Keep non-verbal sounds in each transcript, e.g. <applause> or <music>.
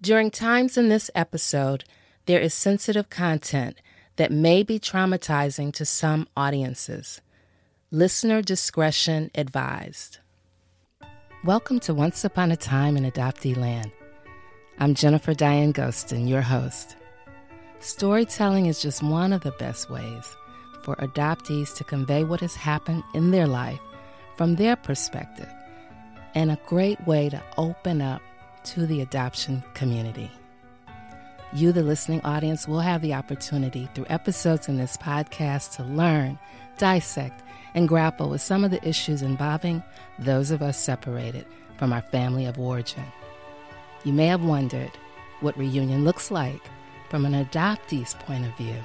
During times in this episode, there is sensitive content that may be traumatizing to some audiences. Listener discretion advised. Welcome to Once Upon a Time in Adoptee Land. I'm Jennifer Diane Ghostin, your host. Storytelling is just one of the best ways for adoptees to convey what has happened in their life from their perspective, and a great way to open up to the adoption community. You, the listening audience, will have the opportunity through episodes in this podcast to learn, dissect, and grapple with some of the issues involving those of us separated from our family of origin. You may have wondered what reunion looks like from an adoptee's point of view,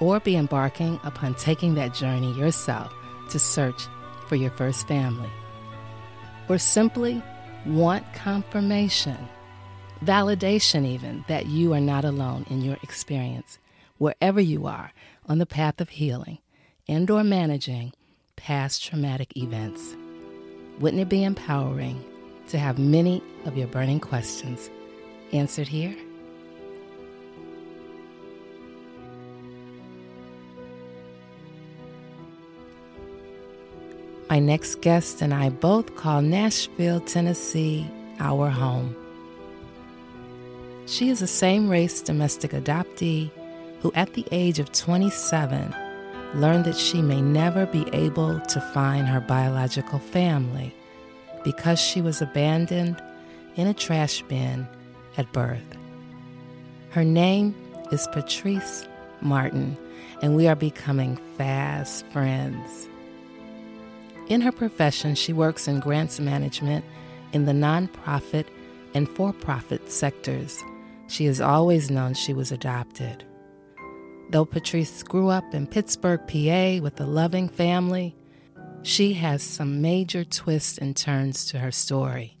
or be embarking upon taking that journey yourself to search for your first family, or simply want confirmation, validation even, that you are not alone in your experience, wherever you are on the path of healing and or managing past traumatic events. Wouldn't it be empowering to have many of your burning questions answered here? My next guest and I both call Nashville, Tennessee our home. She is a same race domestic adoptee who, at the age of 27, learned that she may never be able to find her biological family because she was abandoned in a trash bin at birth. Her name is Patrice Martin, and we are becoming fast friends. In her profession, she works in grants management in the nonprofit and for profit sectors. She has always known she was adopted. Though Patrice grew up in Pittsburgh, PA, with a loving family, she has some major twists and turns to her story.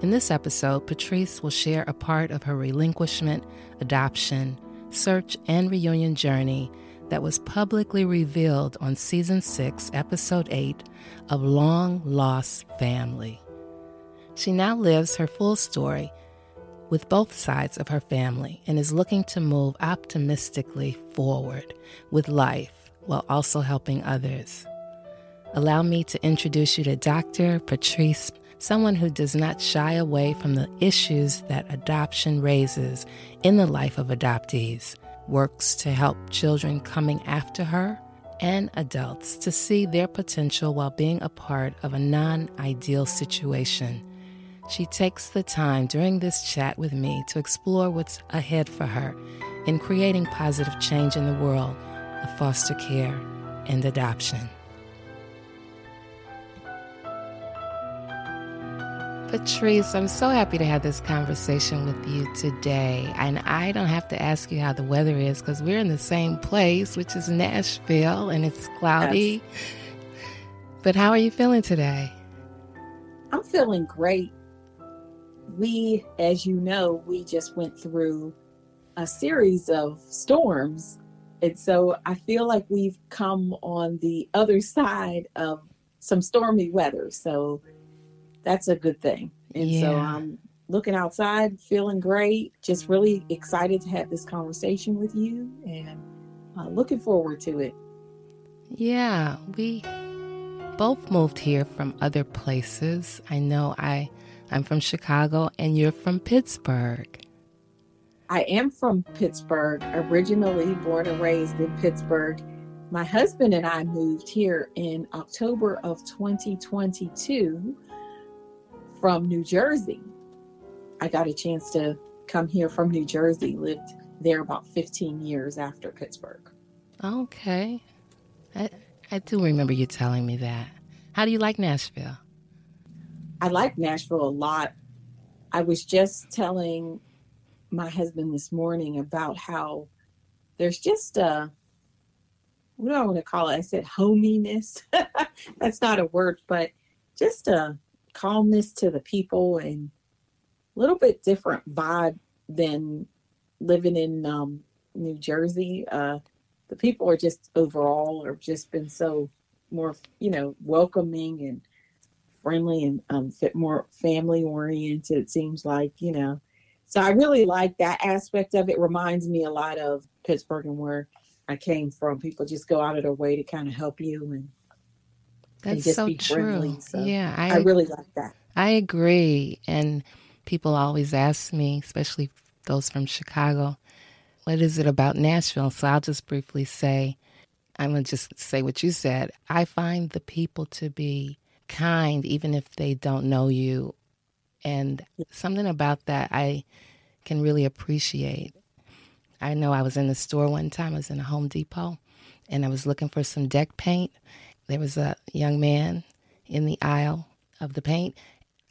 In this episode, Patrice will share a part of her relinquishment, adoption, search, and reunion journey that was publicly revealed on season 6, episode 8 of Long Lost Family. She now lives her full story with both sides of her family and is looking to move optimistically forward with life while also helping others. Allow me to introduce you to Dr. Patrice, someone who does not shy away from the issues that adoption raises in the life of adoptees works to help children coming after her and adults to see their potential while being a part of a non ideal situation. She takes the time during this chat with me to explore what's ahead for her in creating positive change in the world of foster care and adoption. Patrice, I'm so happy to have this conversation with you today. And I don't have to ask you how the weather is because we're in the same place, which is Nashville, and it's cloudy. Yes. But how are you feeling today? I'm feeling great. We, as you know, we just went through a series of storms. And so I feel like we've come on the other side of some stormy weather. So that's a good thing. And yeah. so I'm looking outside, feeling great, just really excited to have this conversation with you and uh, looking forward to it. Yeah, we both moved here from other places. I know I I'm from Chicago and you're from Pittsburgh. I am from Pittsburgh, originally born and raised in Pittsburgh. My husband and I moved here in October of 2022 from New Jersey. I got a chance to come here from New Jersey, lived there about 15 years after Pittsburgh. Okay. I, I do remember you telling me that. How do you like Nashville? I like Nashville a lot. I was just telling my husband this morning about how there's just a what do I want to call it? I said hominess. <laughs> That's not a word, but just a calmness to the people and a little bit different vibe than living in um, New Jersey. Uh, the people are just overall have just been so more, you know, welcoming and friendly and um, fit more family oriented. It seems like, you know, So I really like that aspect of it. Reminds me a lot of Pittsburgh and where I came from. People just go out of their way to kind of help you and that's so true. So yeah, I, I really like that. I agree. And people always ask me, especially those from Chicago, what is it about Nashville? So I'll just briefly say, I'm going to just say what you said. I find the people to be kind, even if they don't know you. And something about that I can really appreciate. I know I was in the store one time, I was in a Home Depot, and I was looking for some deck paint. There was a young man in the aisle of the paint.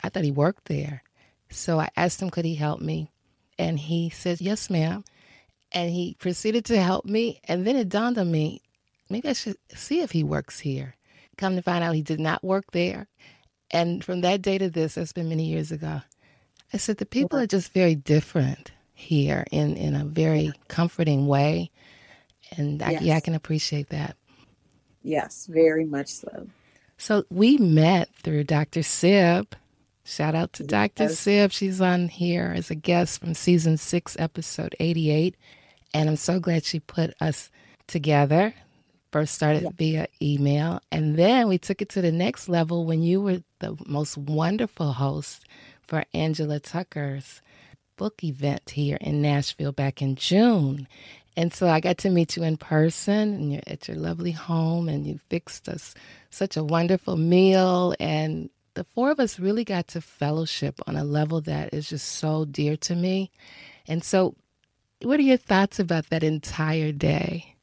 I thought he worked there. So I asked him, could he help me? And he said, yes, ma'am. And he proceeded to help me. And then it dawned on me, maybe I should see if he works here. Come to find out he did not work there. And from that day to this, that's been many years ago, I said, the people are just very different here in, in a very comforting way. And I, yeah, I can appreciate that. Yes, very much so. So we met through Dr. Sib. Shout out to Dr. Yes. Sib. She's on here as a guest from season six, episode 88. And I'm so glad she put us together. First started yeah. via email, and then we took it to the next level when you were the most wonderful host for Angela Tucker's book event here in Nashville back in June. And so I got to meet you in person and you're at your lovely home and you fixed us such a wonderful meal and the four of us really got to fellowship on a level that is just so dear to me. And so what are your thoughts about that entire day?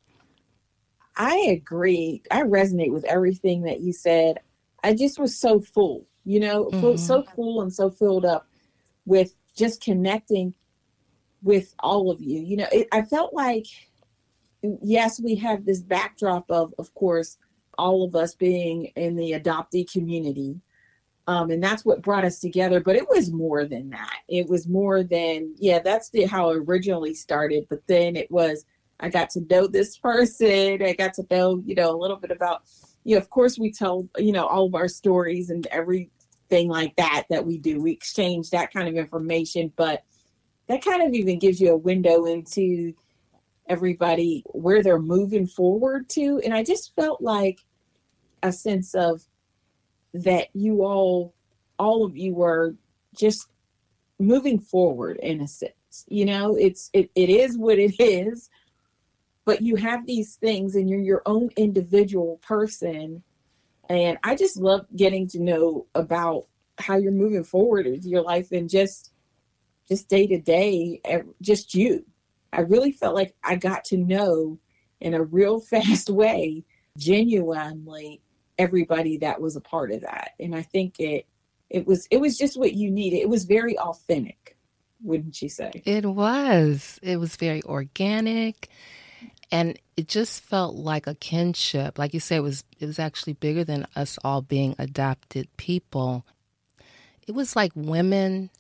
I agree. I resonate with everything that you said. I just was so full, you know, mm-hmm. so full and so filled up with just connecting with all of you. You know, it, I felt like, yes, we have this backdrop of, of course, all of us being in the adoptee community. Um, and that's what brought us together. But it was more than that. It was more than, yeah, that's the, how it originally started. But then it was, I got to know this person. I got to know, you know, a little bit about, you know, of course, we tell, you know, all of our stories and everything like that that we do. We exchange that kind of information. But that kind of even gives you a window into everybody where they're moving forward to. And I just felt like a sense of that you all, all of you were just moving forward in a sense. You know, it's it, it is what it is, but you have these things and you're your own individual person. And I just love getting to know about how you're moving forward with your life and just just day to day, just you. I really felt like I got to know in a real <laughs> fast way, genuinely everybody that was a part of that. And I think it it was it was just what you needed. It was very authentic, wouldn't you say? It was. It was very organic and it just felt like a kinship. Like you said, it was it was actually bigger than us all being adopted people. It was like women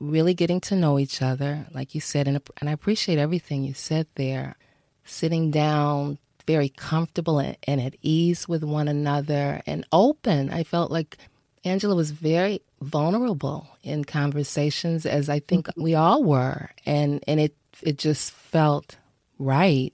really getting to know each other, like you said, and, and I appreciate everything you said there. Sitting down, very comfortable and, and at ease with one another and open. I felt like Angela was very vulnerable in conversations, as I think mm-hmm. we all were, and and it it just felt right.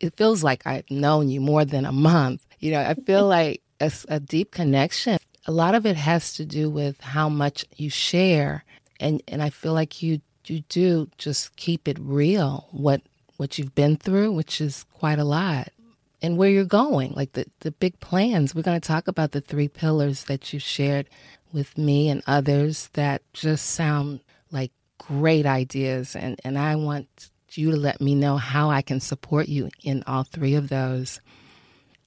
It feels like I've known you more than a month. You know, I feel <laughs> like a, a deep connection. A lot of it has to do with how much you share and and I feel like you you do just keep it real what what you've been through, which is quite a lot, and where you're going, like the the big plans. We're going to talk about the three pillars that you shared with me and others that just sound like great ideas, and and I want you to let me know how I can support you in all three of those.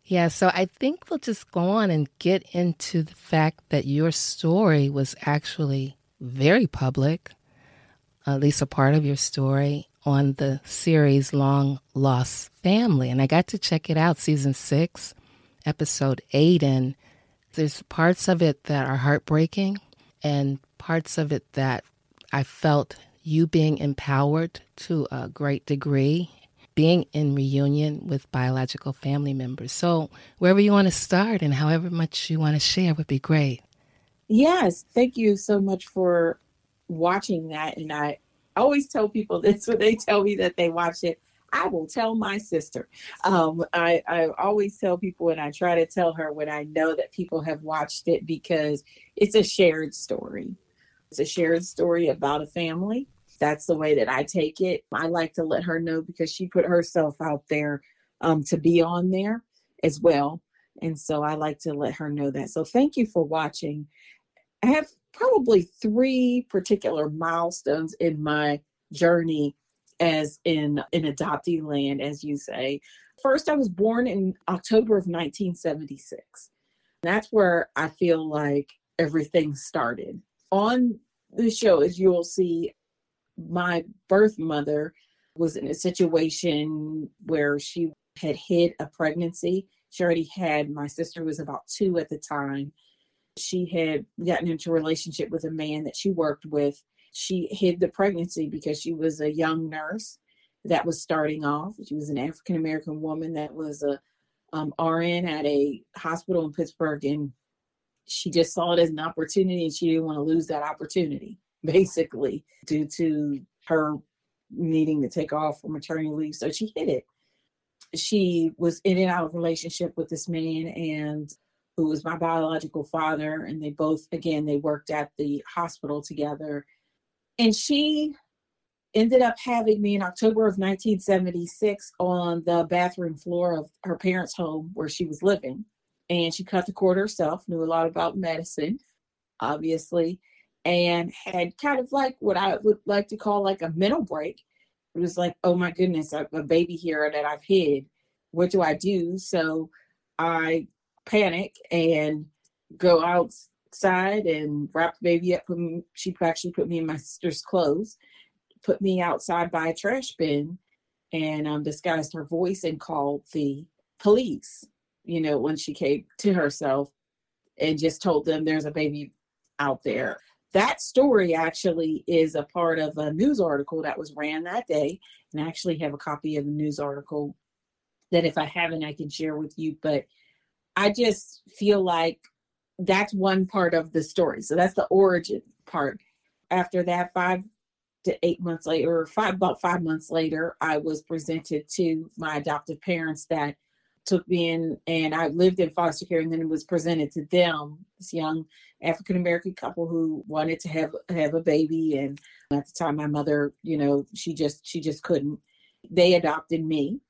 Yeah, so I think we'll just go on and get into the fact that your story was actually very public, at least a part of your story, on the series Long Lost Family. And I got to check it out, season six, episode eight. And there's parts of it that are heartbreaking and parts of it that I felt you being empowered to a great degree, being in reunion with biological family members. So, wherever you want to start and however much you want to share would be great. Yes, thank you so much for watching that. And I always tell people <laughs> this when they tell me that they watch it. I will tell my sister. Um, I, I always tell people, and I try to tell her when I know that people have watched it because it's a shared story. It's a shared story about a family. That's the way that I take it. I like to let her know because she put herself out there um, to be on there as well. And so I like to let her know that. So thank you for watching. I have probably three particular milestones in my journey as in in adoptee land, as you say. First, I was born in October of 1976. That's where I feel like everything started. On the show, as you'll see, my birth mother was in a situation where she had hid a pregnancy. She already had, my sister was about two at the time. She had gotten into a relationship with a man that she worked with she hid the pregnancy because she was a young nurse that was starting off. She was an African American woman that was a um, RN at a hospital in Pittsburgh, and she just saw it as an opportunity, and she didn't want to lose that opportunity, <laughs> basically, due to her needing to take off for maternity leave. So she hid it. She was in and out of relationship with this man, and who was my biological father, and they both, again, they worked at the hospital together and she ended up having me in October of 1976 on the bathroom floor of her parents' home where she was living. And she cut the cord herself, knew a lot about medicine, obviously, and had kind of like what I would like to call like a mental break. It was like, oh my goodness, I have a baby here that I've hid. What do I do? So I panic and go outside and wrap the baby up. Me, she actually put me in my sister's clothes, put me outside by a trash bin, and um, disguised her voice and called the police. You know, when she came to herself and just told them there's a baby out there. That story actually is a part of a news article that was ran that day. And I actually have a copy of the news article that if I haven't, I can share with you. But I just feel like that's one part of the story. So that's the origin part. After that, five to eight months later, or five about five months later, I was presented to my adoptive parents that took me in, and I lived in foster care, and then it was presented to them, this young African American couple who wanted to have have a baby, and at the time, my mother, you know, she just she just couldn't. They adopted me,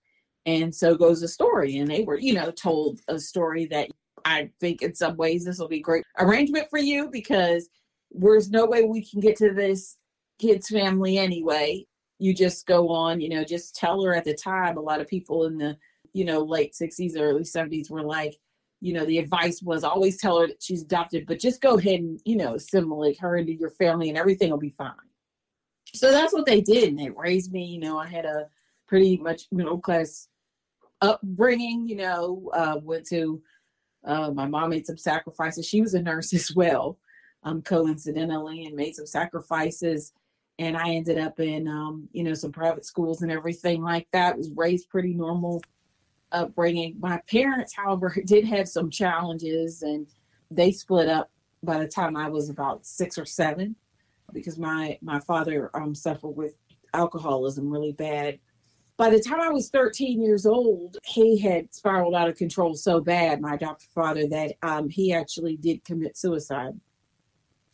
and so goes the story, and they were, you know, told a story that I think in some ways this will be great arrangement for you because there's no way we can get to this kid's family anyway. You just go on, you know, just tell her at the time. A lot of people in the, you know, late 60s, early 70s were like, you know, the advice was always tell her that she's adopted, but just go ahead and, you know, assimilate her into your family and everything will be fine. So that's what they did. And they raised me, you know, I had a pretty much middle class upbringing, you know, uh, went to uh, my mom made some sacrifices. She was a nurse <laughs> as well, um, coincidentally, and made some sacrifices. And I ended up in, um, you know, some private schools and everything like that. Was raised pretty normal upbringing. My parents, however, <laughs> did have some challenges, and they split up by the time I was about six or seven, because my my father um, suffered with alcoholism really bad by the time I was 13 years old, he had spiraled out of control so bad, my adopted father, that um, he actually did commit suicide.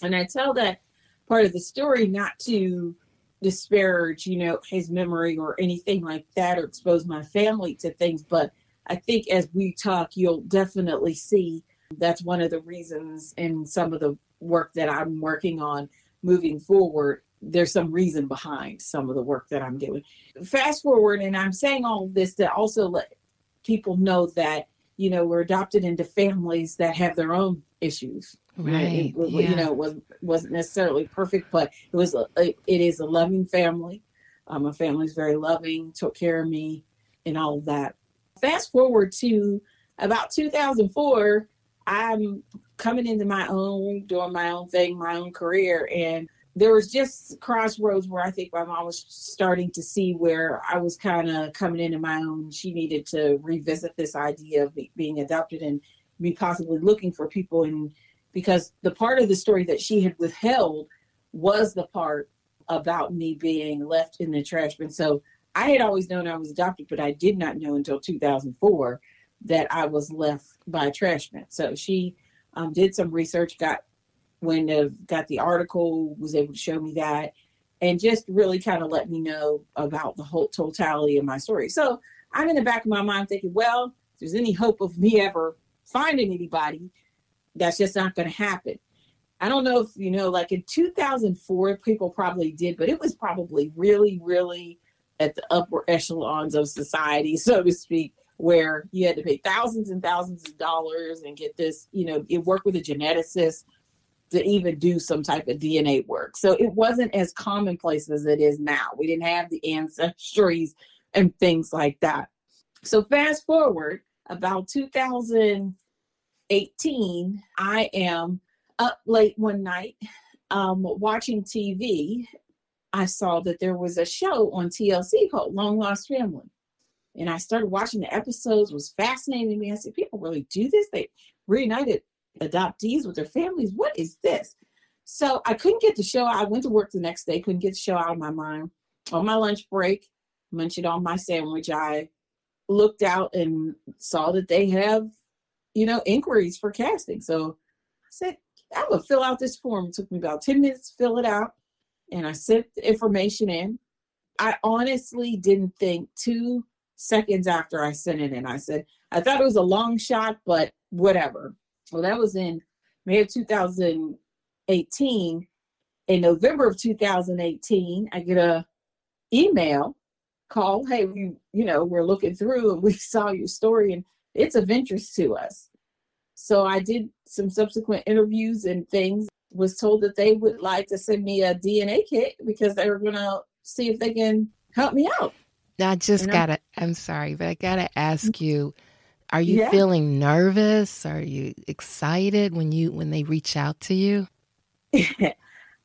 And I tell that part of the story not to disparage, you know, his memory or anything like that or expose my family to things, but I think as we talk, you'll definitely see that's one of the reasons in some of the work that I'm working on moving forward there's some reason behind some of the work that I'm doing. Fast forward, and I'm saying all this to also let people know that you know we're adopted into families that have their own issues. Right. It, yeah. You know, it was wasn't necessarily perfect, but it was a, it is a loving family. Um, my family's very loving, took care of me, and all of that. Fast forward to about 2004, I'm coming into my own, doing my own thing, my own career, and there was just crossroads where I think my mom was starting to see where I was kind of coming into my own. She needed to revisit this idea of being adopted and me possibly looking for people. And because the part of the story that she had withheld was the part about me being left in the trash bin. So I had always known I was adopted, but I did not know until 2004 that I was left by a trash bin. So she um, did some research, got when uh, got the article, was able to show me that, and just really kind of let me know about the whole totality of my story. So I'm in the back of my mind thinking, well, if there's any hope of me ever finding anybody, that's just not going to happen. I don't know if you know, like in 2004, people probably did, but it was probably really, really at the upper echelons of society, <laughs> so to speak, where you had to pay thousands and thousands of dollars and get this, you know, it worked with a geneticist to even do some type of DNA work. So it wasn't as commonplace as it is now. We didn't have the ancestries and things like that. So fast forward about 2018, I am up late one night um, watching TV. I saw that there was a show on TLC called Long Lost Family. And I started watching the episodes, was fascinating to me. I said, people really do this? They reunited adoptees with their families. What is this? So I couldn't get the show. I went to work the next day, couldn't get the show out of my mind. On my lunch break, munching on my sandwich, I looked out and saw that they have, you know, inquiries for casting. So I said, I'm gonna fill out this form. It took me about 10 minutes to fill it out. And I sent the information in. I honestly didn't think two seconds after I sent it in. I said, I thought it was a long shot, but whatever. Well, that was in May of 2018. In November of 2018, I get a email call. Hey, we, you know, we're looking through and we <laughs> saw your story and it's of interest to us. So I did some subsequent interviews and things. Was told that they would like to send me a DNA kit because they were going to see if they can help me out. I just you know? gotta, I'm sorry, but I gotta ask mm-hmm. you, are you yeah. feeling nervous? Are you excited when you, when they reach out to you? <laughs> I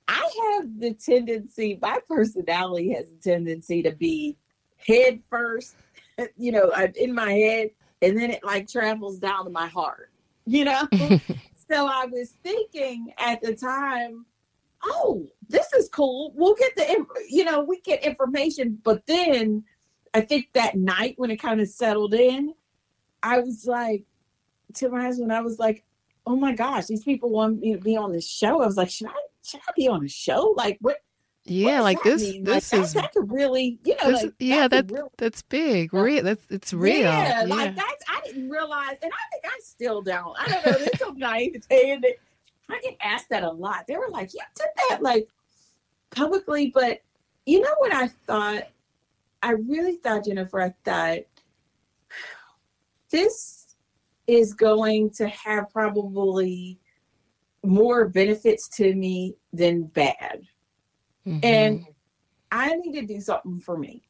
have the tendency, my personality has a tendency to be head first, <laughs> you know, uh, in my head, and then it like travels down to my heart, you know? <laughs> so I was thinking at the time, oh, this is cool. We'll get the, you know, we get information, but then I think that night when it kind of settled in, I was like to my husband, I was like, oh my gosh, these people want me to be on this show. I was like, should I should I be on a show? Like what yeah, like this. Mean? This like, is that, that could really, you know, this, like, yeah, that, that really, that's big. Real, that's it's real. Yeah, yeah, like that's. I didn't realize, and I think I still don't. I don't know. This so naivete, and I get asked that a lot. They were like, "You did that like publicly," but you know what I thought I really thought, Jennifer, I thought this is going to have probably more benefits to me than bad. Mm-hmm. And I need to do something for me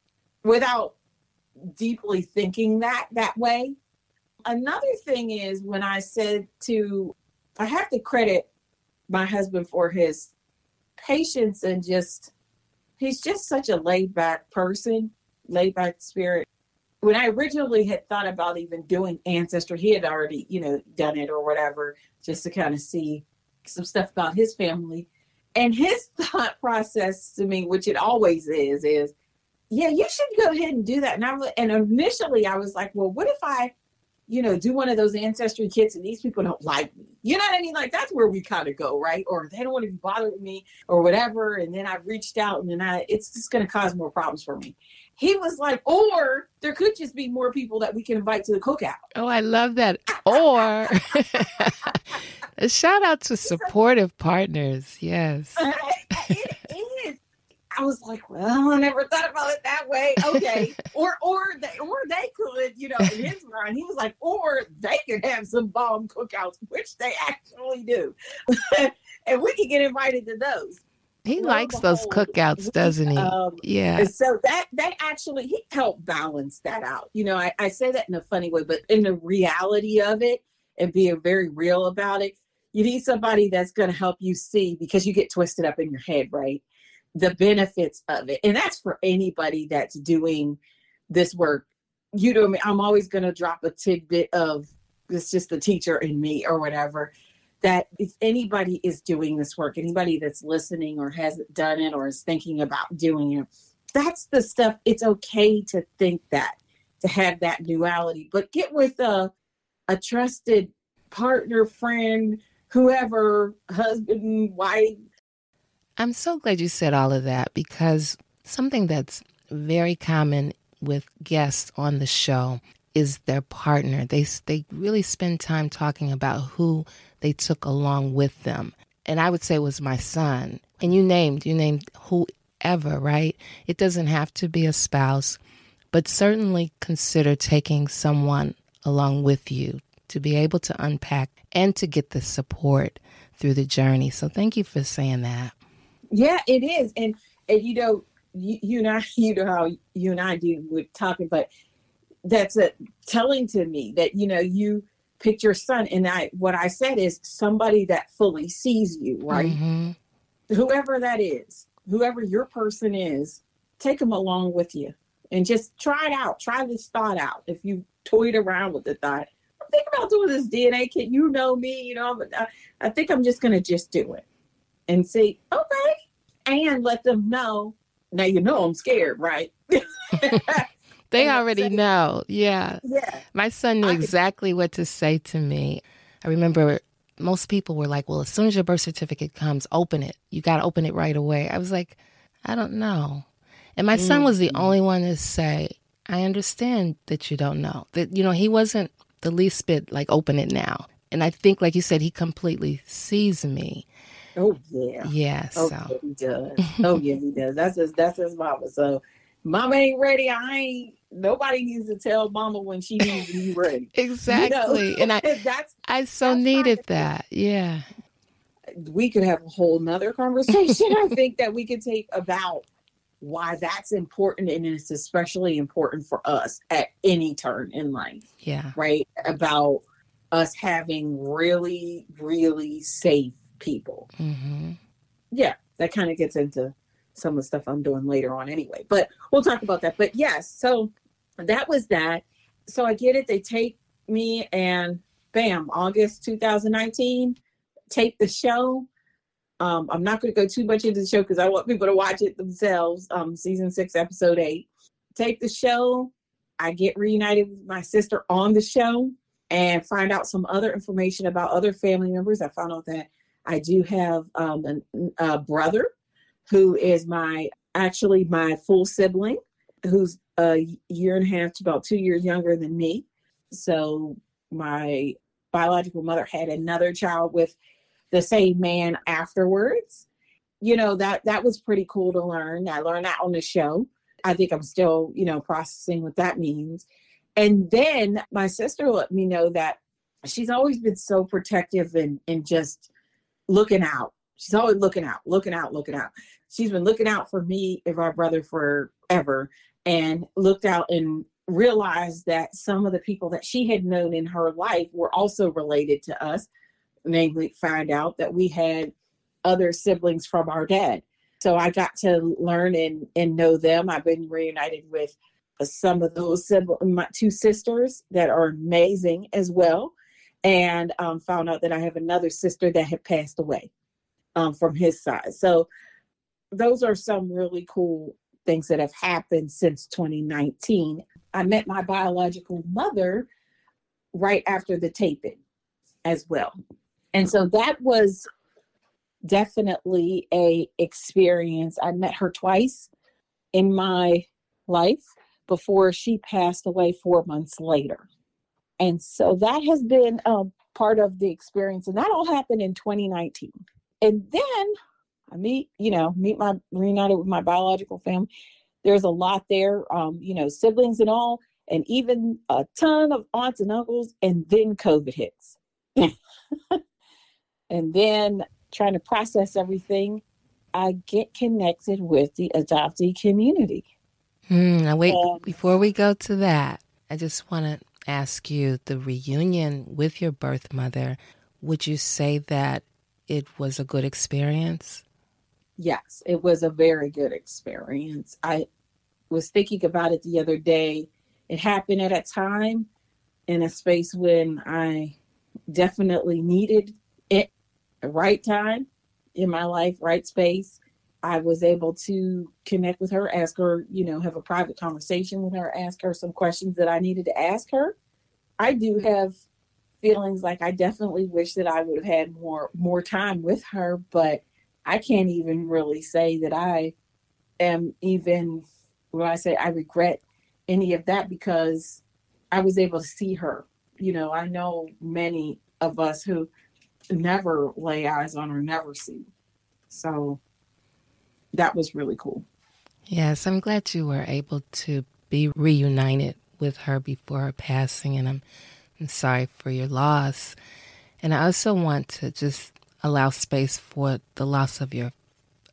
without deeply thinking that that way. Another thing is when I said to, I have to credit my husband for his patience and just, he's just such a laid back person laid back spirit. When I originally had thought about even doing Ancestry, he had already, you know, done it or whatever, just to kind of see some stuff about his family. And his <laughs> thought process to me, which it always is, is, yeah, you should go ahead and do that. And I and initially I was like, well, what if I you know, do one of those ancestry kits and these people don't like me. You know what I mean? Like that's where we kind of go, right? Or they don't want to be bothered with me or whatever. And then I've reached out and then I it's just gonna cause more problems for me. He was like, or there could just be more people that we can invite to the cookout. Oh, I love that. Or a <laughs> shout out to supportive partners. Yes. <laughs> it is. I was like, well, I never thought about it that way. Okay, <laughs> or or they or they could, you know, in his mind, he was like, or they could have some bomb cookouts, which they actually do, and we could get invited to those. He likes those cookouts, doesn't he? Um, yeah. So that that actually he helped balance that out. You know, I, I say that in a funny way, but in the reality of it and being very real about it, you need somebody that's going to help you see because you get twisted up in your head, right? the benefits of it. And that's for anybody that's doing this work. You know, I'm always going to drop a tidbit of it's just the teacher in me or whatever. That if anybody is doing this work, anybody that's listening or hasn't done it or is thinking about doing it, that's the stuff. It's okay to think that, to have that duality, but get with a, a trusted partner, friend, whoever, husband, wife. I'm so glad you said all of that because something that's very common with guests on the show is their partner. They they really spend time talking about who they took along with them. And I would say it was my son. And you named you named whoever, right? It doesn't have to be a spouse, but certainly consider taking someone along with you to be able to unpack and to get the support through the journey. So thank you for saying that. Yeah, it is. And and you know, you, you and I, <laughs> you know how you and I do with talking, but that's a, telling to me that you know you picked your son, and I what I said is somebody that fully sees you, right? Mm-hmm. Whoever that is, whoever your person is, take them along with you and just try it out. Try this thought out. If you toyed around with the thought, think about doing this DNA kit. You know me, you know, but I, I think I'm just going to just do it and see, okay, and let them know. Now you know I'm scared, right? <laughs> <laughs> they already know. Yeah. Yeah. My son knew I exactly could... what to say to me. I remember most people were like, well, as soon as your birth certificate comes, open it. You got to open it right away. I was like, I don't know. And my mm-hmm. son was the mm-hmm. only one to say, I understand that you don't know. That, you know, he wasn't the least bit like, open it now. And I think, like you said, he completely sees me. Oh yeah. Yeah. Oh, so. yeah, he does. <laughs> oh yeah, he does. That's his that's his mama. So mama ain't ready. I ain't nobody needs to tell mama when she needs to be <laughs> ready. <laughs> exactly. You know? and I <laughs> that's I so that's needed that. Yeah. We could have a whole nother conversation, I think, that we could take about why that's important and it's especially important for us at any turn in life. Yeah. Right. About us having really, really safe people. Mm-hmm. Yeah. That kind of gets into some of the stuff I'm doing later on anyway. But we'll talk about that. But yes, so that was that. So I get it. They take me and bam, August 2019, tape the show. Um, I'm not going to go too much into the show because I want people to watch it themselves. Um, season six, episode eight. Tape the show. I get reunited with my sister on the show and find out some other information about other family members. I found out that I do have um, a brother who is my actually my full sibling, who's a year and a half to about two years younger than me. So my biological mother had another child with the same man afterwards. You know, that that was pretty cool to learn. I learned that on the show. I think I'm still, you know, processing what that means. And then my sister let me know that she's always been so protective and and just looking out. She's always looking out, looking out, looking out. She's been looking out for me and my brother forever and looked out and realized that some of the people that she had known in her life were also related to us. Namely find out that we had other siblings from our dad. So i got to learn and, and know them. I've been reunited with some of those siblings, my two sisters that are amazing as well. And um, found out that i have another sister that had passed away um, from his side so those are some really cool things that have happened since 2019. I met my biological mother right after the taping as well. And so that was definitely a experience. I met her twice in my life before she passed away 4 months later. And so that has been um, part of the experience and that all happened in 2019. And then I meet, you know, meet my reunited with my biological family. There's a lot there, um, you know, siblings and all, and even a ton of aunts and uncles. And then COVID hits. <laughs> and then trying to process everything, I get connected with the adoptee community. Hmm, now, wait, and, before we go to that, I just want to ask you the reunion with your birth mother. Would you say that it was a good experience? yes, it was a very good experience. I was thinking about it the other day. It happened at a time in a space when I definitely needed it the right time in my life, right space. I was able to connect with her, ask her, you know, have a private conversation with her, ask her some questions that I needed to ask her. I do have feelings like I definitely wish that I would have had more more time with her, but I can't even really say that I am even when I say I regret any of that because I was able to see her. You know, I know many of us who never lay eyes on or never see. So that was really cool. Yes, I'm glad you were able to be reunited with her before her passing, and I'm, I'm sorry for your loss. And I also want to just allow space for the loss of your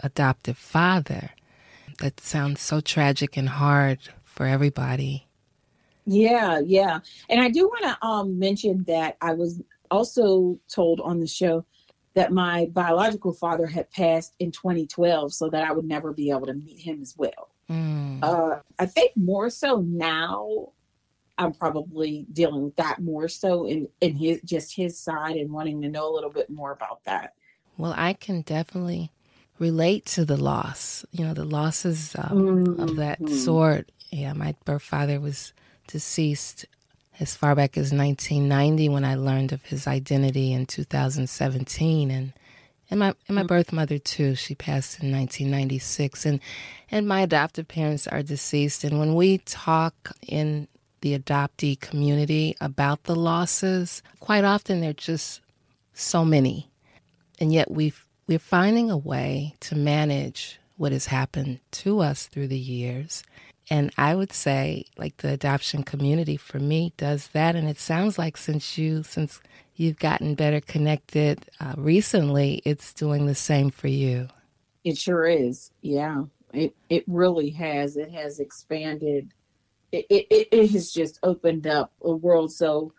adoptive father. That sounds so tragic and hard for everybody. Yeah, yeah. And I do want to um, mention that I was also told on the show that my biological father had passed in 2012 so that I would never be able to meet him as well. Mm. Uh, I think more so now I'm probably dealing with that more so in, in his just his side and wanting to know a little bit more about that. Well, I can definitely relate to the loss. You know, the losses um, mm-hmm. of that sort. Yeah, my birth father was deceased as far back as 1990 when I learned of his identity in 2017 and and my and my mm. birth mother too she passed in 1996 and and my adoptive parents are deceased and when we talk in the adoptee community about the losses quite often they're just so many and yet we we're finding a way to manage what has happened to us through the years and I would say, like the adoption community for me does that. And it sounds like since you, since you've gotten better connected uh, recently, it's doing the same for you. It sure is. Yeah, it it really has. It has expanded. It it, it has just opened up a world. So,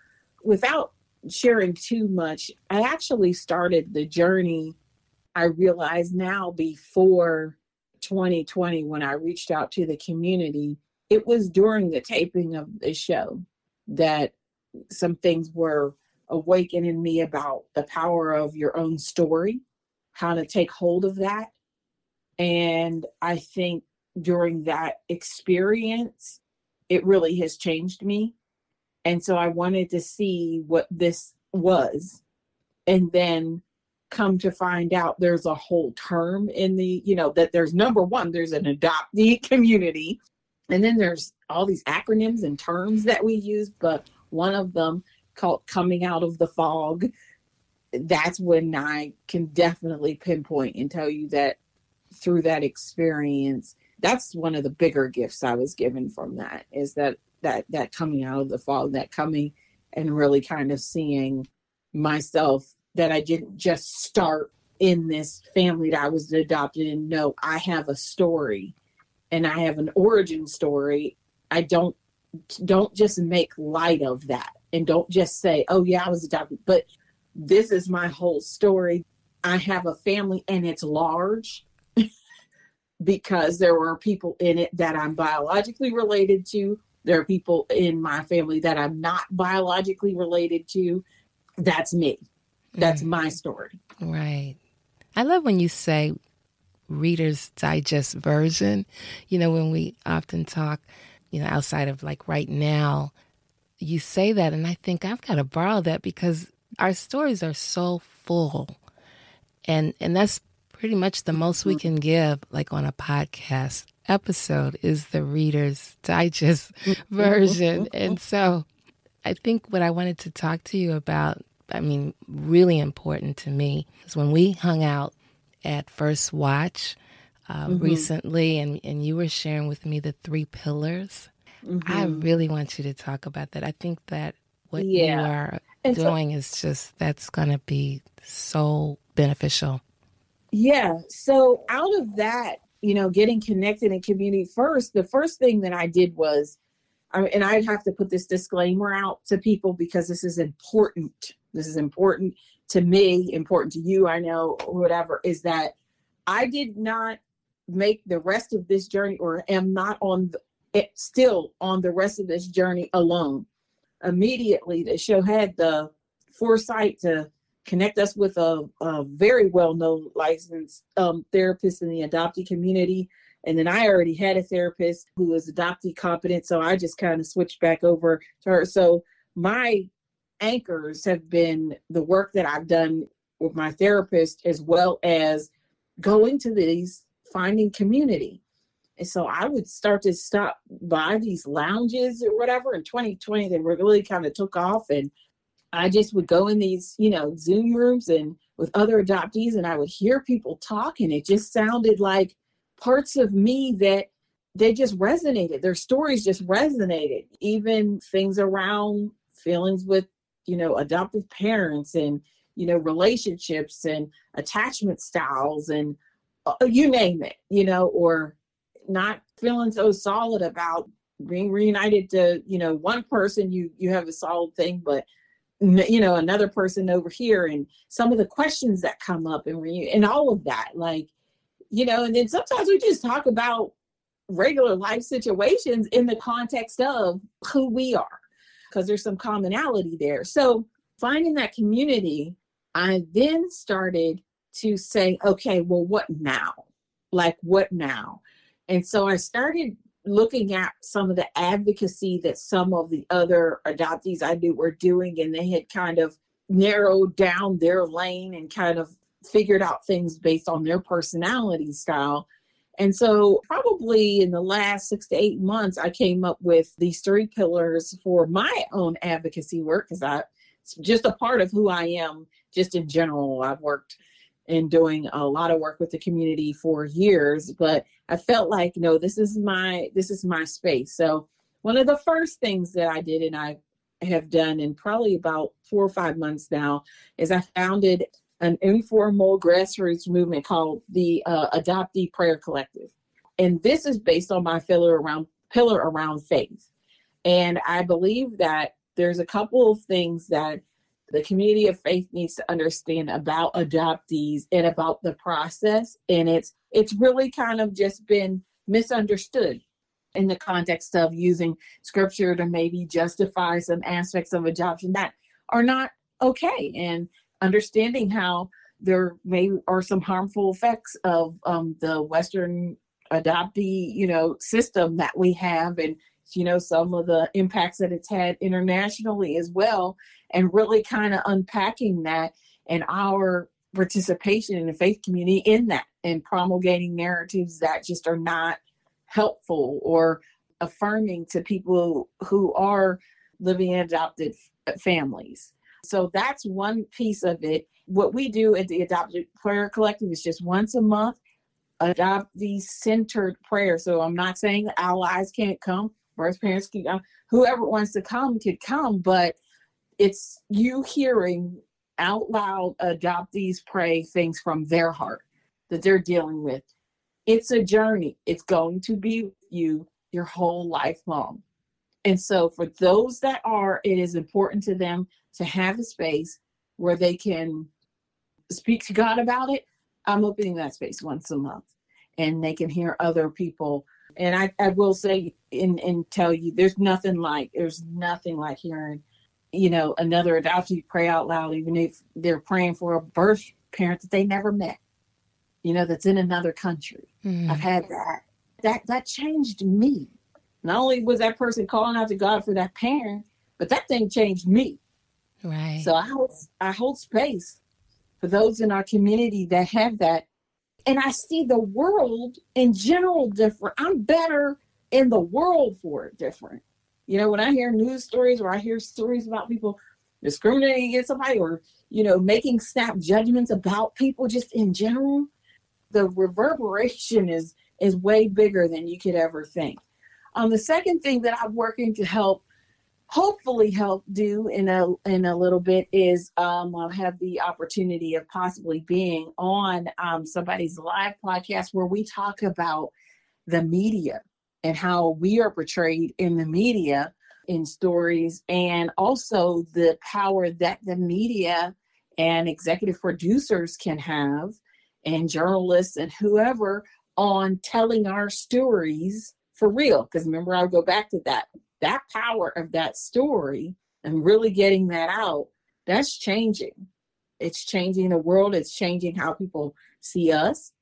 without sharing too much, I actually started the journey. I realize now before 2020 when I reached out to the community, it was during the taping of the show that some things were awakening me about the power of your own story, how to take hold of that. And I think during that experience, it really has changed me. And so I wanted to see what this was. And then come to find out there's a whole term in the you know that there's number one there's an adoptee <laughs> community and then there's all these acronyms and terms that we use but one of them called coming out of the fog that's when i can definitely pinpoint and tell you that through that experience that's one of the bigger gifts i was given from that is that that that coming out of the fog that coming and really kind of seeing myself that I didn't just start in this family that I was adopted in. No, I have a story and I have an origin story. I don't don't just make light of that and don't just say, "Oh yeah, I was adopted," but this is my whole story. I have a family and it's large because there were people in it that I'm biologically related to. There are people in my family that I'm not biologically related to. That's me. That's mm. my story. Right. I love when you say Reader's Digest version. You know, when we often talk, you know, outside of like right now, you say that, and I think I've got to borrow that because our stories are so full. And, and that's pretty much the most we can give, like on a podcast episode, is the Reader's Digest <laughs> version. and so I think what I wanted to talk to you about I mean, really important to me is when we hung out at First Watch uh, mm-hmm. recently, and, and you were sharing with me the three pillars. Mm-hmm. I really want you to talk about that. I think that what yeah. you are and doing so, is just that's going to be so beneficial. Yeah. So out of that, you know, getting connected in community first, the first thing that I did was, I, and I have to put this disclaimer out to people because this is important this is important to me, important to you, I know, whatever, is that I did not make the rest of this journey or am not on the, eh, still on the rest of this journey alone. Immediately, the show had the foresight to connect us with a, a very well known licensed um, therapist in the adoptee community. And then I already had a therapist who was adoptee competent. So I just kind of switched back over to her. So my anchors have been the work that I've done with my therapist, as well as going to these finding community. And so I would start to stop by these lounges or whatever. In 2020, they really kind of took off. And I just would go in these, you know, Zoom rooms and with other adoptees, and I would hear people talk, and it just sounded like parts of me that they just resonated. Their stories just resonated. Even things around feelings with, you know, adoptive parents and, you know, relationships and attachment styles and uh, you name it, you know, or not feeling so solid about being reunited to, you know, one person, you you have a solid thing, but you know another person over here and some of the questions that come up and re- and all of that like you know and then sometimes we just talk about regular life situations in the context of who we are because there's some commonality there. So finding that community i then started to say okay well what now? Like what now? And so i started looking at some of the advocacy that some of the other adoptees I knew were doing, and they had kind of narrowed down their lane and kind of figured out things based on their personality style. And so, probably in the last six to eight months, I came up with these three pillars for my own advocacy work because I it's just a part of who I am, just in general. I've worked in doing a lot of work with the community for years, but I felt like, no, this is my this is my space. So one of the first things that I did and I have done in probably about four or five months now is I founded an informal grassroots movement called the uh, Adoptee Prayer Collective. And this is based on my pillar around pillar around faith. And I believe that there's a couple of things that the community of faith needs to understand about adoptees and about the process and it's it's really kind of just been misunderstood in the context of using scripture to maybe justify some aspects of adoption that are not okay and understanding how there may are some harmful effects of um, the western adoptee you know system that we have and you know some of the impacts that it's had internationally as well and really kind of unpacking that and our participation in the faith community in that and promulgating narratives that just are not helpful or affirming to people who are living in adopted families. So that's one piece of it. What we do at the Adoptee Prayer Collective is just once a month, adoptee centered prayer. So I'm not saying allies can't come, birth parents can come, whoever wants to come could come, but it's you hearing out loud adoptees pray things from their heart that they're dealing with. It's a journey. It's going to be you your whole life long. And so for those that are, it is important to them to have a space where they can speak to God about it. I'm opening that space once a month and they can hear other people. And I, I will say and, and tell you there's nothing like there's nothing like hearing you know, another adoptee pray out loud, even if they're praying for a birth parent that they never met, you know, that's in another country. Mm. I've had that. That that changed me. Not only was that person calling out to God for that parent, but that thing changed me. Right. So I hold I hold space for those in our community that have that. And I see the world in general different. I'm better in the world for it different. You know, when I hear news stories or I hear stories about people discriminating against somebody or, you know, making snap judgments about people just in general, the reverberation is is way bigger than you could ever think. Um, the second thing that I'm working to help, hopefully help do in a in a little bit is um, I'll have the opportunity of possibly being on um, somebody's live podcast where we talk about the media and how we are portrayed in the media in stories and also the power that the media and executive producers can have and journalists and whoever on telling our stories for real. Because remember i'll go back to that that power of that story and really getting that out that's changing It's changing the world, it's changing how people see us.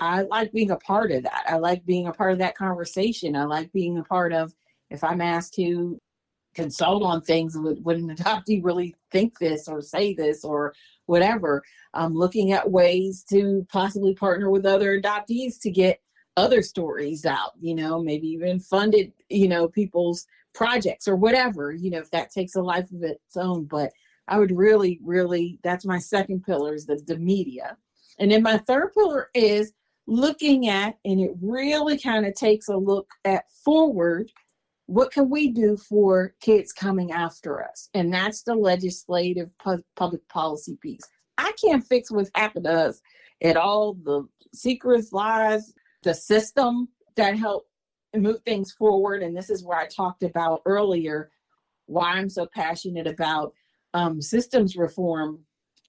I like being a part of that. I like being a part of that conversation. I like being a part of if I'm asked to consult on things, would, would an adoptee really think this or say this or whatever? I'm looking at ways to possibly partner with other adoptees to get other stories out, you know, maybe even funded, you know, people's projects or whatever, you know, if that takes a life of its own. But I would really, really, that's my second pillar is the, the media. And then my third pillar is looking at, and it really kind of takes a look at forward what can we do for kids coming after us? And that's the legislative pu- public policy piece. I can't fix what's happened to us at all the secrets, lies, the system that help move things forward. And this is where I talked about earlier why I'm so passionate about um, systems reform.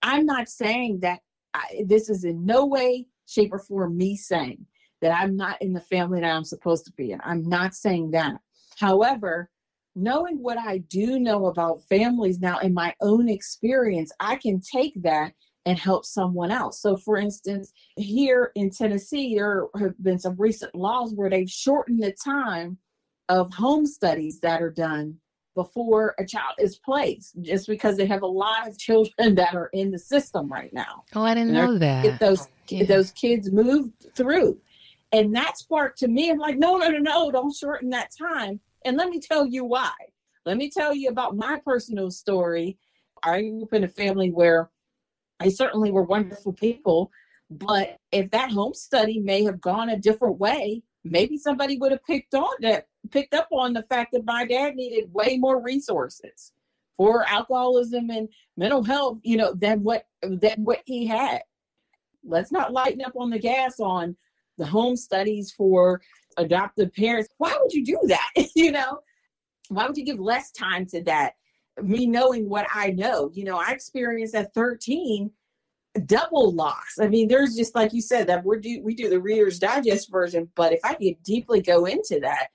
I'm not saying that I, this is in no way, shape, or form me saying that I'm not in the family that I'm supposed to be in. I'm not saying that. However, knowing what I do know about families now in my own experience, I can take that and help someone else. So, for instance, here in Tennessee, there have been some recent laws where they've shortened the time of home studies that are done before a child is placed, just because they have a lot of children <laughs> that are in the system right now. Oh, I didn't know that. Get those yeah. those kids moved through, and that sparked to me. I'm like, no, no, no, no! Don't shorten that time. And let me tell you why. Let me tell you about my personal story. I grew up in a family where I certainly were wonderful people, but if that home study may have gone a different way, maybe somebody would have picked on that, picked up on the fact that my dad needed way more resources for alcoholism and mental health, you know, than what than what he had. Let's not lighten up on the gas on the home studies for adoptive parents. Why would you do that? <laughs> you know, why would you give less time to that? Me knowing what I know, you know, I experienced at 13 double loss. I mean, there's just like you said that we do we do the Reader's Digest version, but if I could deeply go into that,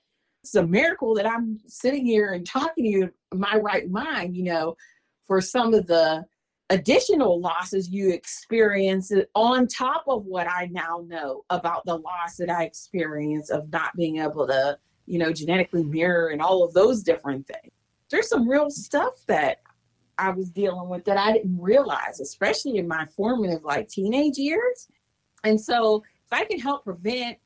it's a miracle that I'm sitting here and talking to you in my right mind, you know, for some of the additional losses you experience on top of what I now know about the loss that I experienced of not being able to, you know, genetically mirror and all of those different things. There's some real stuff that I was dealing with that I didn't realize, especially in my formative like teenage years. And so if I can help prevent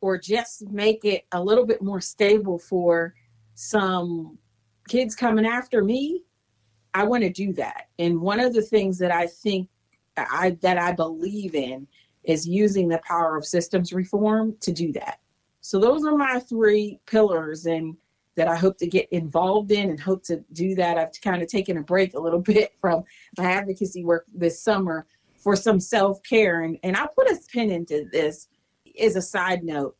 or just make it a little bit more stable for some kids coming after me, I want to do that. And one of the things that I think I that I believe in is using the power of systems reform to do that. So those are my three pillars and that I hope to get involved in and hope to do that. I've kind of taken a break a little <laughs> bit from my advocacy work this summer for some self-care and, and I'll put a pin into this as a side note.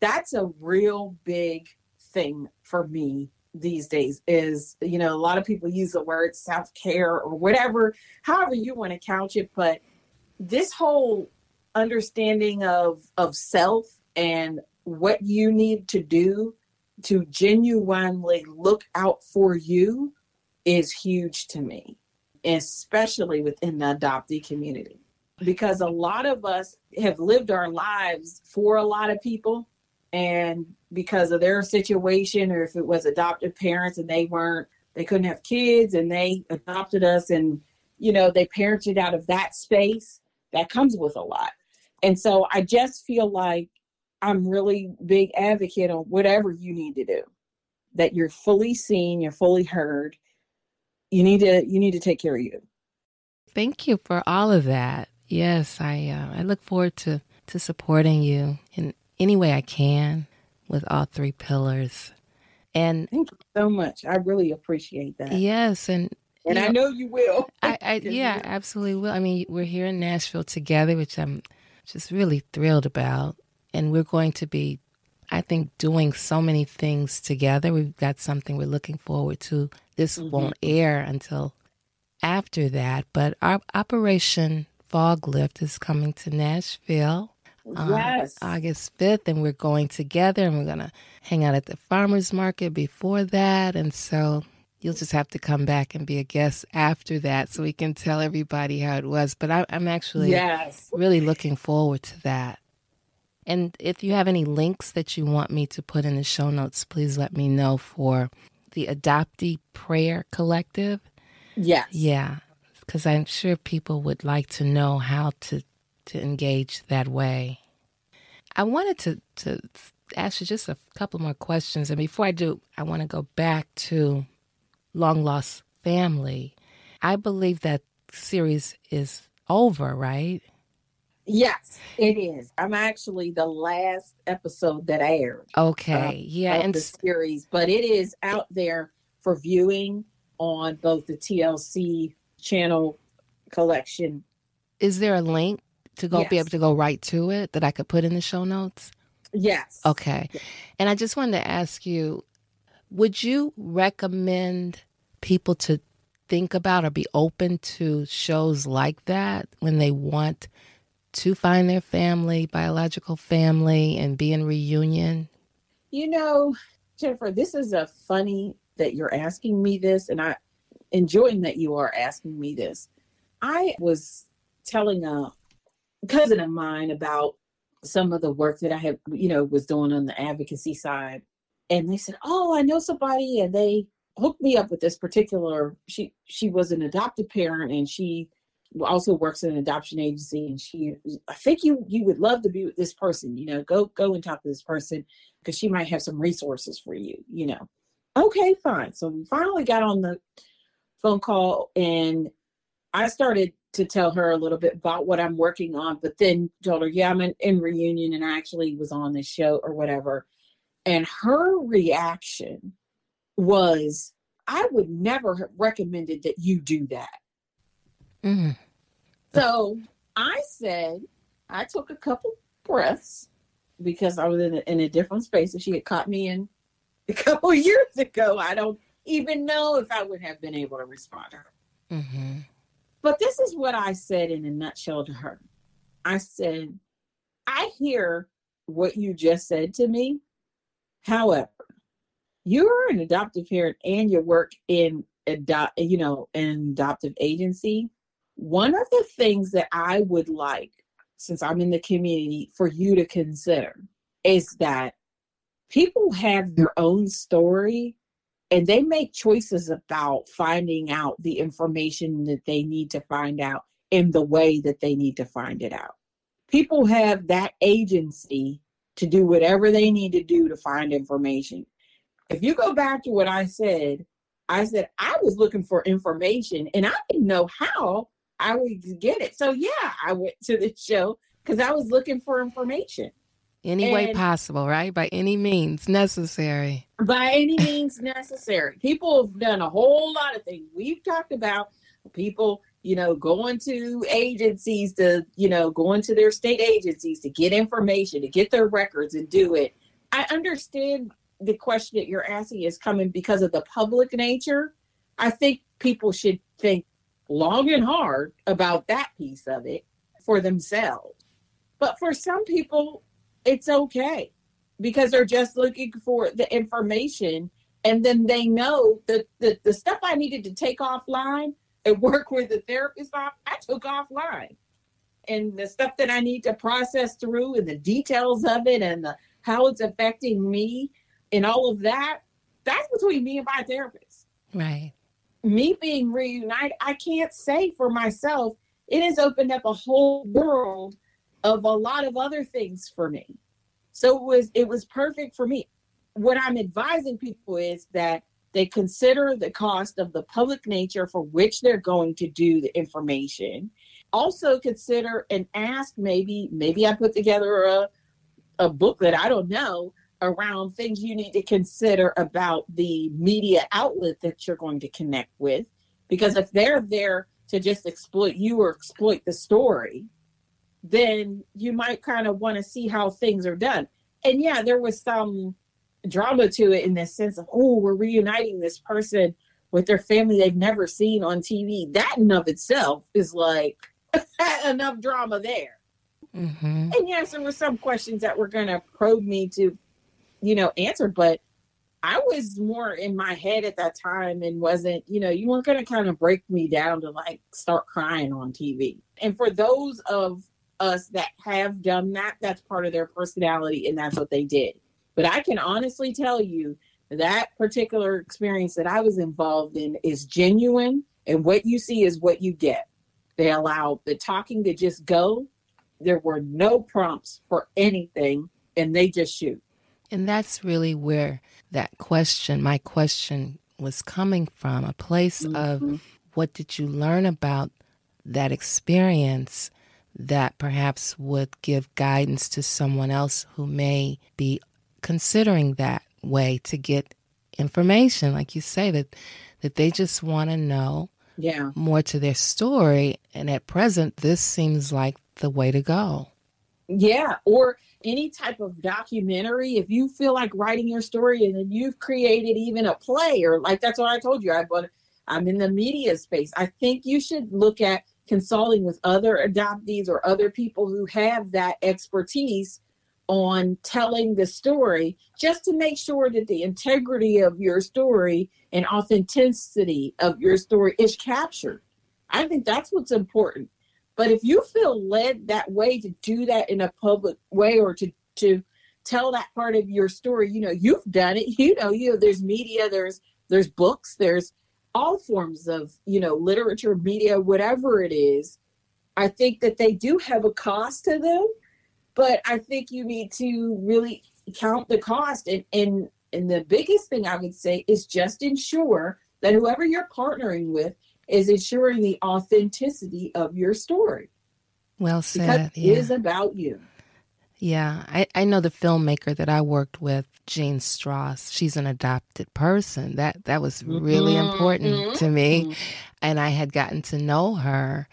That's a real big thing for me these days is you know a lot of people use the word self-care or whatever however you want to couch it but this whole understanding of of self and what you need to do to genuinely look out for you is huge to me especially within the adoptee community. Because a lot of us have lived our lives for a lot of people and because of their situation or if it was adoptive parents and they weren't they couldn't have kids and they adopted us and you know they parented out of that space that comes with a lot. And so i just feel like i'm really big advocate on whatever you need to do that you're fully seen you're fully heard you need to you need to take care of you thank you for all of that yes i uh, i look forward to to supporting you in any way I can with all three pillars. And thank you so much. I really appreciate that. Yes, and and know, I know you will. <laughs> I, I <laughs> yeah, absolutely will. I mean, we're here in Nashville together, which I'm just really thrilled about, and we're going to be, I think, doing so many things together. We've got something we're looking forward to. This mm-hmm. won't air until after that, but our Operation Fog Lift is coming to Nashville uh, yes. August 5th, and we're going together and we're going to hang out at the farmer's market before that. And so, You'll just have to come back and be a guest after that so we can tell everybody how it was. But I, am actually yes. really looking forward to that. And if you have any links that you want me to put in the show notes, please let me know for the Adoptee Prayer Collective. Yes. Yeah. Because I'm sure people would like to know how to, to engage that way. I wanted to, to ask you just a couple more questions. And before I do, I want to go back to Long Lost Family. I believe that series is over, right? Yes, it is. I'm actually the last episode that aired. Okay, uh, yeah, and the series, but it is out there for viewing on both the TLC channel collection. Is there a link to go yes. be able to go right to it that I could put in the show notes? Yes. Okay. And I just wanted to ask you would you recommend people to think about or be open to shows like that when they want to find their family, biological family, and be in reunion? You know, Jennifer, this is a funny that you're asking me this, and I enjoying that you are asking me this. I was telling a cousin of mine about some of the work that I had, you know, was doing on the advocacy side. And they said, Oh, I know somebody, and they hooked me up with this particular she she was an adopted parent and she also works in an adoption agency and she i think you you would love to be with this person you know go go and talk to this person because she might have some resources for you you know. Okay fine. So we finally got on the phone call and i started to tell her a little bit about what i'm working on but then told her yeah i'm in, in reunion and i actually was on this show or whatever. And her reaction was i would never have recommended that you do that. Mm-hmm. So I said, I took a couple breaths because I was in a, in a different space and she had caught me in <laughs> a couple years ago. I don't even know if I would have been able to respond to her. Mm-hmm. But this is what I said in a nutshell to her. I said, I hear what you just said to me. However, you are an adoptive parent and you work in adopt, you know, an adoptive agency. One of the things that I would like, since I'm in the community, for you to consider is that people have their own story and they make choices about finding out the information that they need to find out in the way that they need to find it out. People have that agency to do whatever they need to do to find information. If you go back to what I said, I said I was looking for information and I didn't know how I would get it. So yeah, I went to the show because I was looking for information. Any and way possible, right? By any means necessary. By any means necessary. People have done a whole lot of things. We've talked about people, you know, going to agencies to, you know, going to their state agencies to get information, to get their records and do it. I understand the question that you're asking is coming because of the public nature. I think people should think long and hard about that piece of it for themselves. But for some people, it's okay because they're just looking for the information and then they know that the, the stuff I needed to take offline and <laughs> work with the therapist off, I took offline. And the stuff that I need to process through and the details of it and the how it's affecting me and all of that, that's between me and my therapist. Right me being reunited, I can't say for myself, it has opened up a whole world of a lot of other things for me. So it was it was perfect for me. What I'm advising people is that they consider the cost of the public nature for which they're going to do the information. Also consider and ask maybe maybe I put together a a booklet, I don't know, around things you need to consider about the media outlet that you're going to connect with. Because if they're there to just exploit you or exploit the story, then you might kind of want to see how things are done. And yeah, there was some drama to it in the sense of, oh, we're reuniting this person with their family they've never seen on TV. That in of itself is like <laughs> enough drama there. Mm-hmm. And yes, there were some questions that were going to probe me to you know, answered, but I was more in my head at that time and wasn't, you know, you weren't going to kind of break me down to like start crying on TV. And for those of us that have done that, that's part of their personality and that's what they did. But I can honestly tell you that particular experience that I was involved in is genuine and what you see is what you get. They allow the talking to just go. There were no prompts for anything and they just shoot. And that's really where that question, my question, was coming from a place mm-hmm. of what did you learn about that experience that perhaps would give guidance to someone else who may be considering that way to get information? Like you say that that they just want to know yeah. more to their story. And at present this seems like the way to go. Yeah. Or any type of documentary, if you feel like writing your story and then you've created even a play or like that's what I told you, I but I'm in the media space. I think you should look at consulting with other adoptees or other people who have that expertise on telling the story just to make sure that the integrity of your story and authenticity of your story is captured. I think that's what's important. But if you feel led that way to do that in a public way or to to tell that part of your story, you know, you've done it. <laughs> You know, you know, there's media, there's there's books, there's all forms of, you know, literature, media, whatever it is. I think that they do have a cost to them, but I think you need to really count the cost and and and the biggest thing I would say is just ensure that whoever you're partnering with is ensuring the authenticity of your story. Well said. Because yeah. it is about you. Yeah, I, I know the filmmaker that I worked with, Jean Strauss. She's an adopted person. That that was really mm-hmm. important mm-hmm. to me, and I had gotten to know her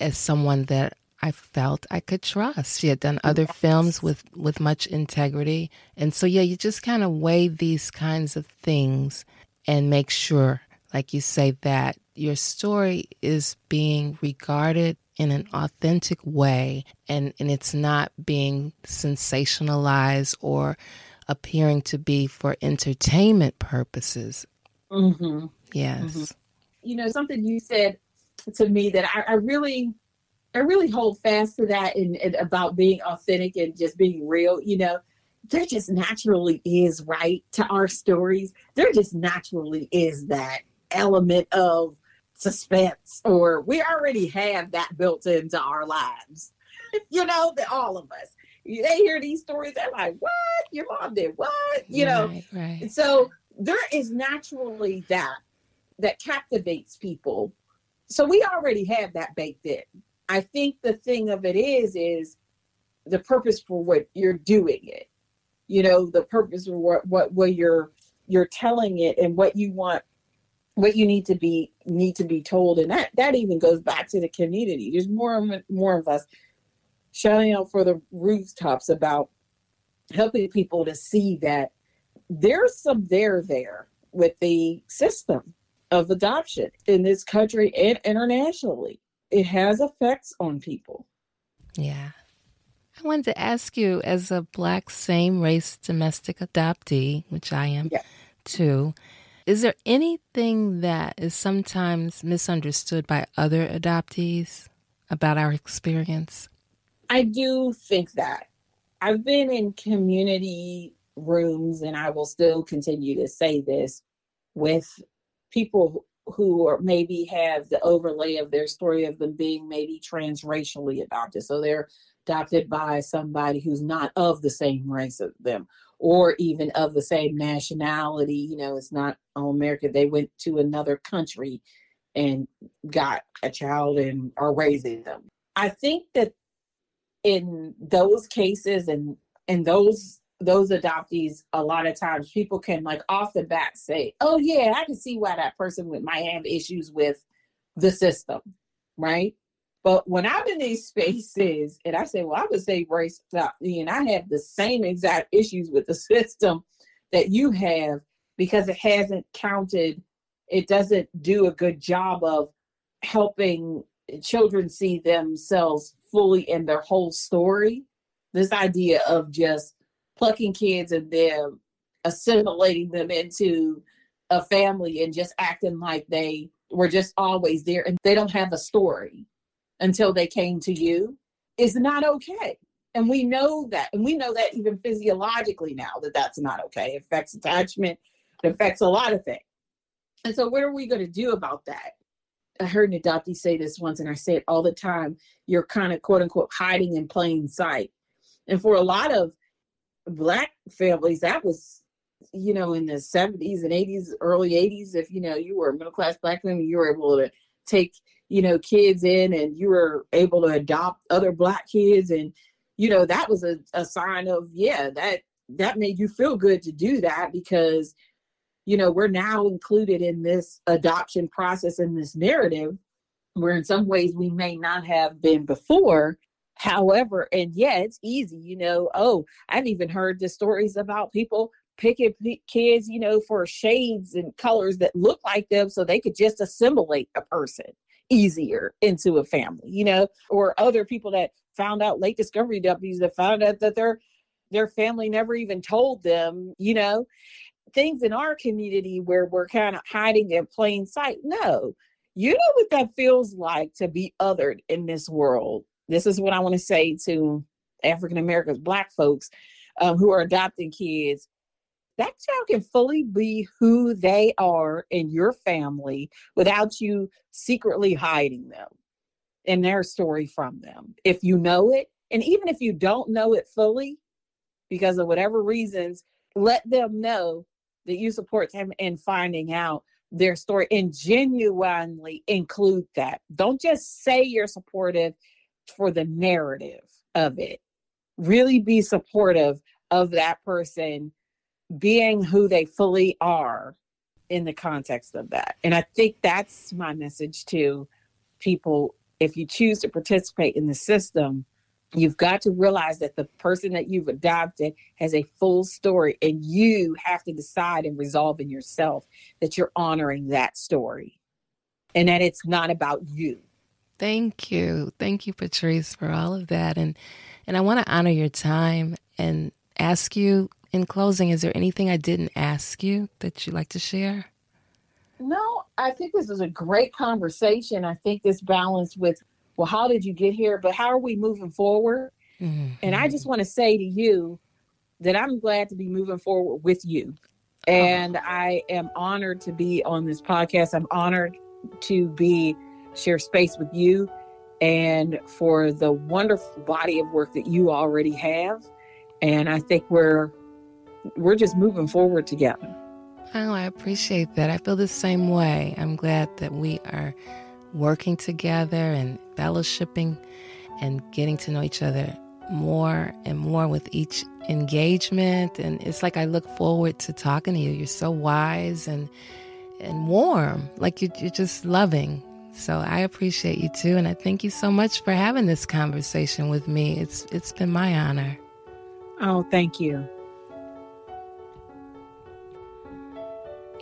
as someone that I felt I could trust. She had done other yes. films with with much integrity, and so yeah, you just kind of weigh these kinds of things and make sure, like you say, that your story is being regarded in an authentic way and, and it's not being sensationalized or appearing to be for entertainment purposes. Mm-hmm. Yes. Mm-hmm. You know, something you said to me that I, I really I really hold fast to that and, and about being authentic and just being real, you know, there just naturally is right to our stories. There just naturally is that element of suspense or we already have that built into our lives. <laughs> You know that all of us they hear these stories they're like what? Your mom did what? You know? Right, right. so there is naturally that that captivates people. So we already have that baked in. I think the thing of it is is the purpose for what you're doing it. You know the purpose for what what what you're you're telling it and what you want what you need to be need to be told. And that that even goes back to the community. There's more and more of us shouting out for the rooftops about helping people to see that there's some there there with the system of adoption in this country and internationally. It has effects on people. Yeah. I wanted to ask you as a black same race domestic adoptee which i am yeah. too is there anything that is sometimes misunderstood by other adoptees about our experience? I do think that. I've been in community rooms, and I will still continue to say this with people who are maybe have the overlay of their story of them being maybe transracially adopted. So they're adopted by somebody who's not of the same race as them or even of the same nationality. You know, it's not all America. They went to another country and got a child and are raising them. I think that in those cases and and those those adoptees a lot of times people can like off the bat say oh yeah i can see why that person might have issues with the system right but when I'm in these spaces and I say, well, I would say race, uh, and I have the same exact issues with the <laughs> system that you have because it hasn't counted, it doesn't do a good job of helping children see themselves fully in their whole story. This idea of just plucking kids and them assimilating them into a family and just acting like they were just always there and they don't have a story until they came to you is not okay. And we know that. And we know that even physiologically now that that's not okay. It affects attachment, it affects a lot of things. And so, what are we going to do about that? I heard an adoptee say this once, and I say it all the time you're kind of quote unquote hiding in plain sight. And for a lot of Black families, that was, you know, in the 70s and 80s, early 80s, if, you know, you were a middle class Black family, you were able to take, you know, kids in and you were able to adopt other Black kids. And, you know, that was a, a sign of, yeah, that that made you feel good to do that because you know we're now included in this adoption process in this narrative where in some ways we may not have been before however and yeah it's easy you know oh i've even heard the stories about people picking kids you know for shades and colors that look like them so they could just assimilate a person easier into a family you know or other people that found out late discovery adoptees that found out that their their family never even told them you know things in our community where we're kind of hiding in plain sight. No, you know what that feels like to be othered in this world. This is what I want to say to African Americans, Black folks um, who are adopting kids. That child can fully be who they are in your family without you secretly hiding them and their story from them. If you know it, and even if you don't know it fully, because of whatever reasons, let them know that you support them in finding out their story and genuinely include that. Don't just say you're supportive for the narrative of it. Really be supportive of that person being who they fully are in the context of that. And I think that's my message to people. If you choose to participate in the system, You've got to realize that the person that you've adopted has a full story, and you have to decide and resolve in yourself that you're honoring that story and that it's not about you. Thank you. Thank you, Patrice, for all of that. And and I want to honor your time and ask you in closing, is there anything I didn't ask you that you'd like to share? No, I think this is a great conversation. I think this balance with well, how did you get here? But how are we moving forward? Mm-hmm. And I just want to say to you that I'm glad to be moving forward with you. And oh. I am honored to be on this podcast. I'm honored to be share space with you and for the wonderful body of work that you already have. And I think we're we're just moving forward together. Oh, I appreciate that. I feel the same way. I'm glad that we are working together and fellowshipping and getting to know each other more and more with each engagement and it's like I look forward to talking to you. You're so wise and and warm, like you're, you're just loving. So I appreciate you too, and I thank you so much for having this conversation with me. It's it's been my honor. Oh, thank you.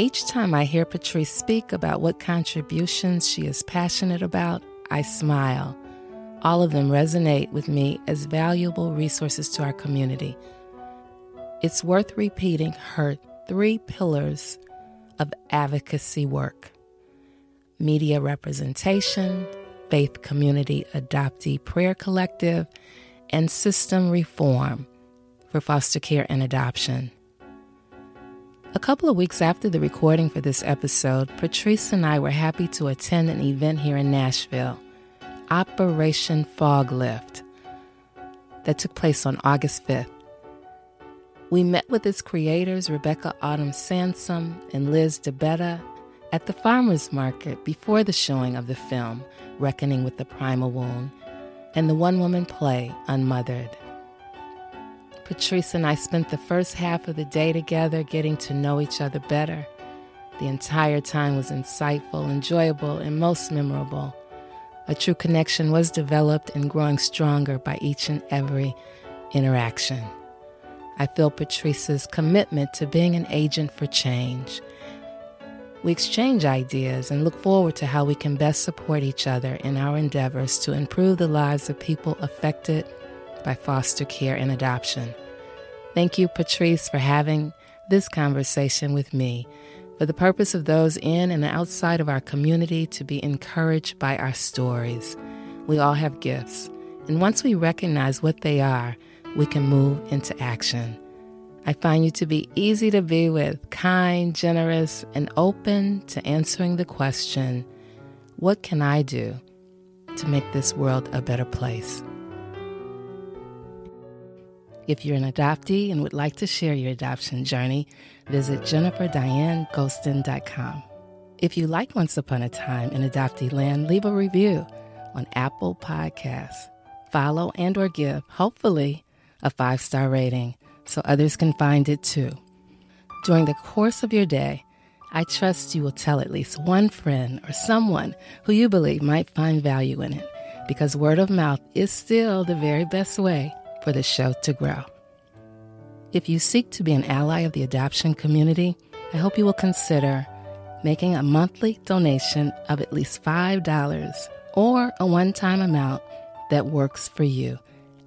Each time I hear Patrice speak about what contributions she is passionate about, I smile. All of them resonate with me as valuable resources to our community. It's worth repeating her three pillars of advocacy work media representation, faith community adoptee prayer collective, and system reform for foster care and adoption. A couple of weeks after the recording for this episode, Patrice and I were happy to attend an event here in Nashville, Operation Fog Lift, that took place on August 5th. We met with its creators, Rebecca Autumn Sansom and Liz DeBetta, at the farmers market before the showing of the film, Reckoning with the Primal Wound, and the one woman play, Unmothered. Patrice and I spent the first half of the day together getting to know each other better. The entire time was insightful, enjoyable, and most memorable. A true connection was developed and growing stronger by each and every interaction. I feel Patrice's commitment to being an agent for change. We exchange ideas and look forward to how we can best support each other in our endeavors to improve the lives of people affected by foster care and adoption. Thank you, Patrice, for having this conversation with me for the purpose of those in and outside of our community to be encouraged by our stories. We all have gifts, and once we recognize what they are, we can move into action. I find you to be easy to be with, kind, generous, and open to answering the question what can I do to make this world a better place? If you're an adoptee and would like to share your adoption journey, visit jenniferdianegolston.com. If you like Once Upon a Time in Adoptee Land, leave a review on Apple Podcasts. Follow and or give, hopefully, a five-star rating so others can find it too. During the course of your day, I trust you will tell at least one friend or someone who you believe might find value in it because word of mouth is still the very best way for the show to grow. If you seek to be an ally of the adoption community, I hope you will consider making a monthly donation of at least $5 or a one time amount that works for you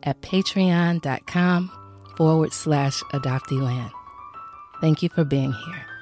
at patreon.com forward slash adopteeland. Thank you for being here.